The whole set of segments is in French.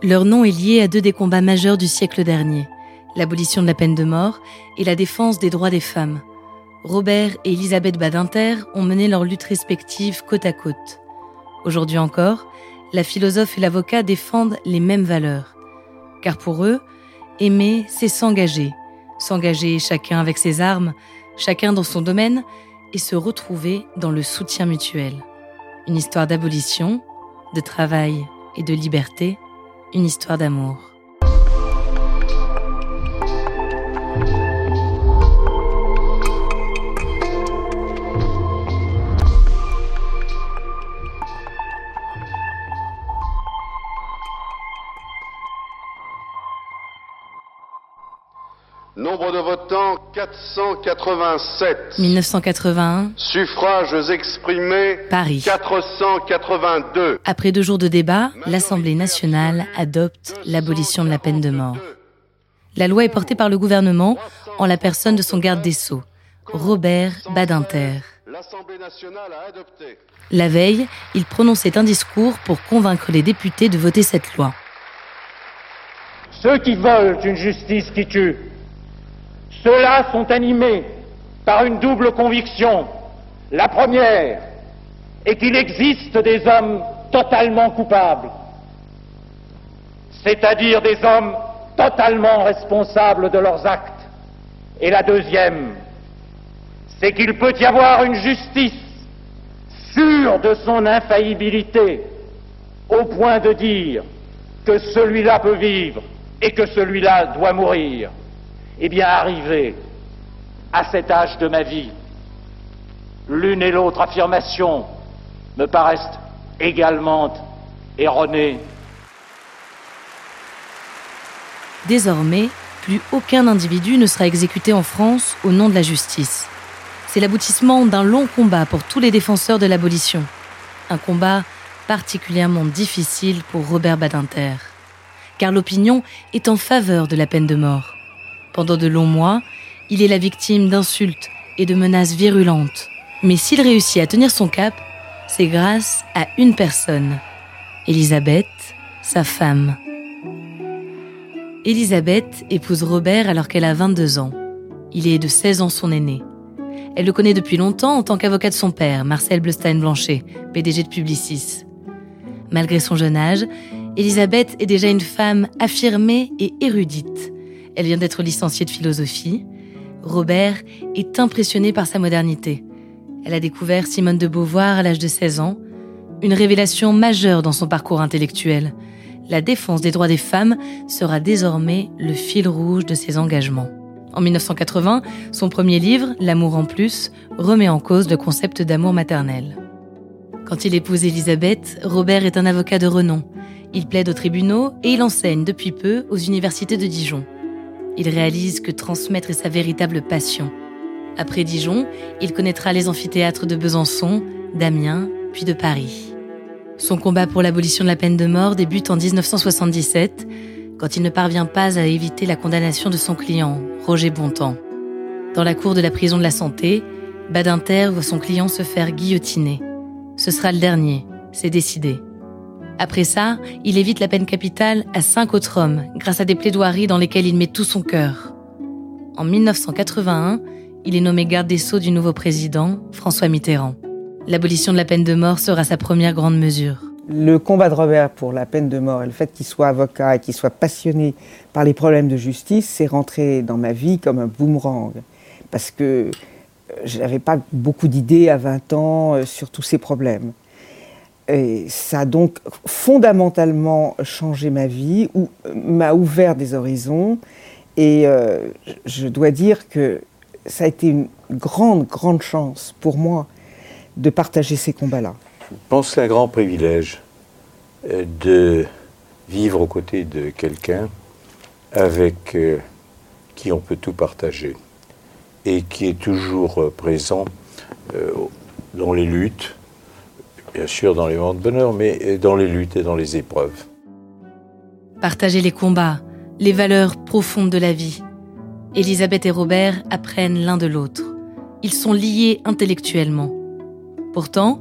Leur nom est lié à deux des combats majeurs du siècle dernier, l'abolition de la peine de mort et la défense des droits des femmes. Robert et Elisabeth Badinter ont mené leurs luttes respectives côte à côte. Aujourd'hui encore, la philosophe et l'avocat défendent les mêmes valeurs. Car pour eux, aimer, c'est s'engager. S'engager chacun avec ses armes, chacun dans son domaine, et se retrouver dans le soutien mutuel. Une histoire d'abolition, de travail et de liberté une histoire d'amour. Nombre de votants 487. 1981. Suffrages exprimés Paris. 482. Après deux jours de débat, l'Assemblée nationale adopte l'abolition de la peine de mort. La loi est portée par le gouvernement en la personne de son garde des Sceaux, Robert Badinter. La veille, il prononçait un discours pour convaincre les députés de voter cette loi. Ceux qui veulent une justice qui tue ceux-là sont animés par une double conviction. La première est qu'il existe des hommes totalement coupables, c'est-à-dire des hommes totalement responsables de leurs actes. Et la deuxième, c'est qu'il peut y avoir une justice sûre de son infaillibilité, au point de dire que celui-là peut vivre et que celui-là doit mourir. Eh bien, arrivé à cet âge de ma vie, l'une et l'autre affirmation me paraissent également erronées. Désormais, plus aucun individu ne sera exécuté en France au nom de la justice. C'est l'aboutissement d'un long combat pour tous les défenseurs de l'abolition. Un combat particulièrement difficile pour Robert Badinter. Car l'opinion est en faveur de la peine de mort. Pendant de longs mois, il est la victime d'insultes et de menaces virulentes. Mais s'il réussit à tenir son cap, c'est grâce à une personne, Elisabeth, sa femme. Elisabeth épouse Robert alors qu'elle a 22 ans. Il est de 16 ans son aîné. Elle le connaît depuis longtemps en tant qu'avocat de son père, Marcel Bleustein-Blanchet, PDG de Publicis. Malgré son jeune âge, Elisabeth est déjà une femme affirmée et érudite. Elle vient d'être licenciée de philosophie. Robert est impressionné par sa modernité. Elle a découvert Simone de Beauvoir à l'âge de 16 ans, une révélation majeure dans son parcours intellectuel. La défense des droits des femmes sera désormais le fil rouge de ses engagements. En 1980, son premier livre, L'amour en plus, remet en cause le concept d'amour maternel. Quand il épouse Elisabeth, Robert est un avocat de renom. Il plaide aux tribunaux et il enseigne depuis peu aux universités de Dijon il réalise que transmettre est sa véritable passion. Après Dijon, il connaîtra les amphithéâtres de Besançon, d'Amiens, puis de Paris. Son combat pour l'abolition de la peine de mort débute en 1977, quand il ne parvient pas à éviter la condamnation de son client, Roger Bontemps. Dans la cour de la prison de la Santé, Badinter voit son client se faire guillotiner. Ce sera le dernier, c'est décidé. Après ça, il évite la peine capitale à cinq autres hommes grâce à des plaidoiries dans lesquelles il met tout son cœur. En 1981, il est nommé garde des Sceaux du nouveau président, François Mitterrand. L'abolition de la peine de mort sera sa première grande mesure. Le combat de Robert pour la peine de mort et le fait qu'il soit avocat et qu'il soit passionné par les problèmes de justice, c'est rentré dans ma vie comme un boomerang. Parce que euh, je n'avais pas beaucoup d'idées à 20 ans euh, sur tous ces problèmes. Et ça a donc fondamentalement changé ma vie, ou m'a ouvert des horizons. Et euh, je dois dire que ça a été une grande, grande chance pour moi de partager ces combats-là. Je pense que c'est un grand privilège euh, de vivre aux côtés de quelqu'un avec euh, qui on peut tout partager et qui est toujours présent dans les luttes, bien sûr dans les moments de bonheur, mais dans les luttes et dans les épreuves. Partager les combats, les valeurs profondes de la vie. Elisabeth et Robert apprennent l'un de l'autre. Ils sont liés intellectuellement. Pourtant,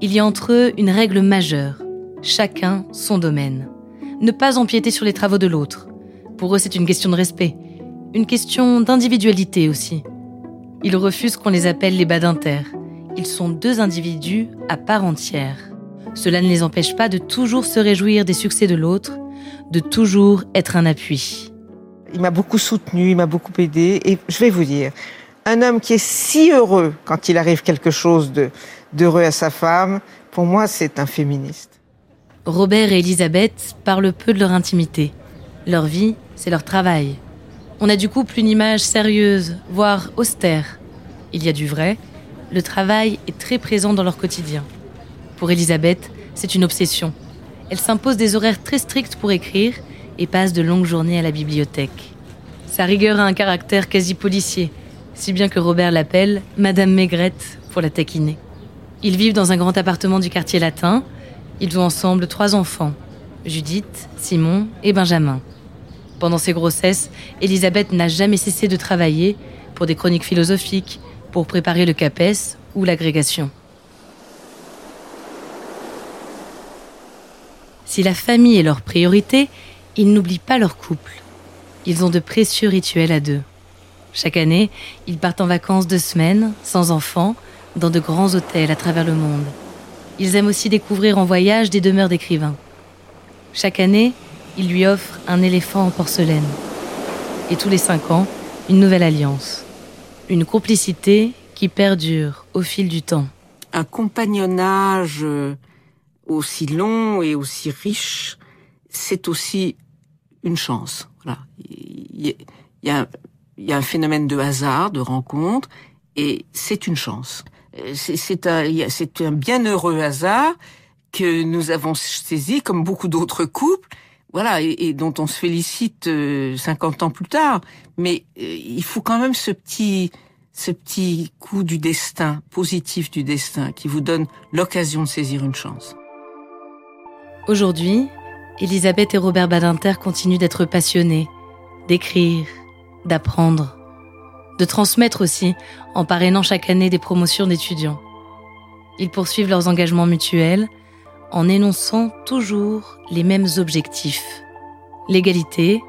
il y a entre eux une règle majeure. Chacun son domaine. Ne pas empiéter sur les travaux de l'autre. Pour eux, c'est une question de respect. Une question d'individualité aussi. Ils refusent qu'on les appelle les badinter. Ils sont deux individus à part entière. Cela ne les empêche pas de toujours se réjouir des succès de l'autre, de toujours être un appui. Il m'a beaucoup soutenu, il m'a beaucoup aidé. Et je vais vous dire, un homme qui est si heureux quand il arrive quelque chose d'heureux à sa femme, pour moi, c'est un féministe. Robert et Elisabeth parlent peu de leur intimité. Leur vie, c'est leur travail. On a du couple une image sérieuse, voire austère. Il y a du vrai, le travail est très présent dans leur quotidien. Pour Elisabeth, c'est une obsession. Elle s'impose des horaires très stricts pour écrire et passe de longues journées à la bibliothèque. Sa rigueur a un caractère quasi policier, si bien que Robert l'appelle Madame Maigrette pour la taquiner. Ils vivent dans un grand appartement du quartier latin. Ils ont ensemble trois enfants, Judith, Simon et Benjamin. Pendant ses grossesses, Elisabeth n'a jamais cessé de travailler pour des chroniques philosophiques, pour préparer le CAPES ou l'agrégation. Si la famille est leur priorité, ils n'oublient pas leur couple. Ils ont de précieux rituels à deux. Chaque année, ils partent en vacances deux semaines, sans enfants, dans de grands hôtels à travers le monde. Ils aiment aussi découvrir en voyage des demeures d'écrivains. Chaque année, ils lui offrent un éléphant en porcelaine. Et tous les cinq ans, une nouvelle alliance. Une complicité qui perdure au fil du temps. Un compagnonnage euh, aussi long et aussi riche, c'est aussi une chance. Voilà. Il y, a, un phénomène de hasard, de rencontre, et c'est une chance. C'est un, un bienheureux hasard que nous avons saisi, comme beaucoup d'autres couples, voilà, et, dont on se félicite 50 euh, ans plus tard. Mais euh, il faut quand même ce petit, ce petit coup du destin, positif du destin, qui vous donne l'occasion de saisir une chance. Aujourd'hui, Elisabeth et Robert Badinter continuent d'être passionnés, d'écrire, d'apprendre, de transmettre aussi en parrainant chaque année des promotions d'étudiants. Ils poursuivent leurs engagements mutuels en énonçant toujours les mêmes objectifs. L'égalité,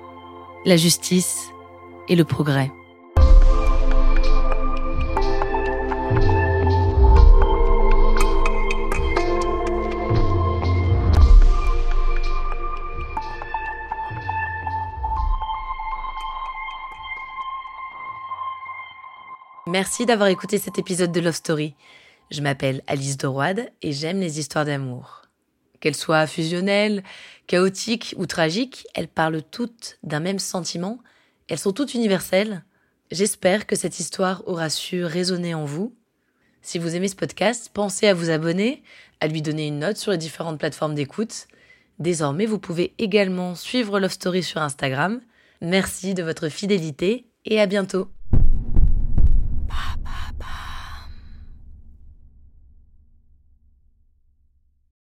la justice et le progrès. Merci d'avoir écouté cet épisode de Love Story. Je m'appelle Alice Doroide et j'aime les histoires d'amour. Qu'elles soient fusionnelles, chaotiques ou tragiques, elles parlent toutes d'un même sentiment. Elles sont toutes universelles. J'espère que cette histoire aura su résonner en vous. Si vous aimez ce podcast, pensez à vous abonner, à lui donner une note sur les différentes plateformes d'écoute. Désormais, vous pouvez également suivre Love Story sur Instagram. Merci de votre fidélité et à bientôt.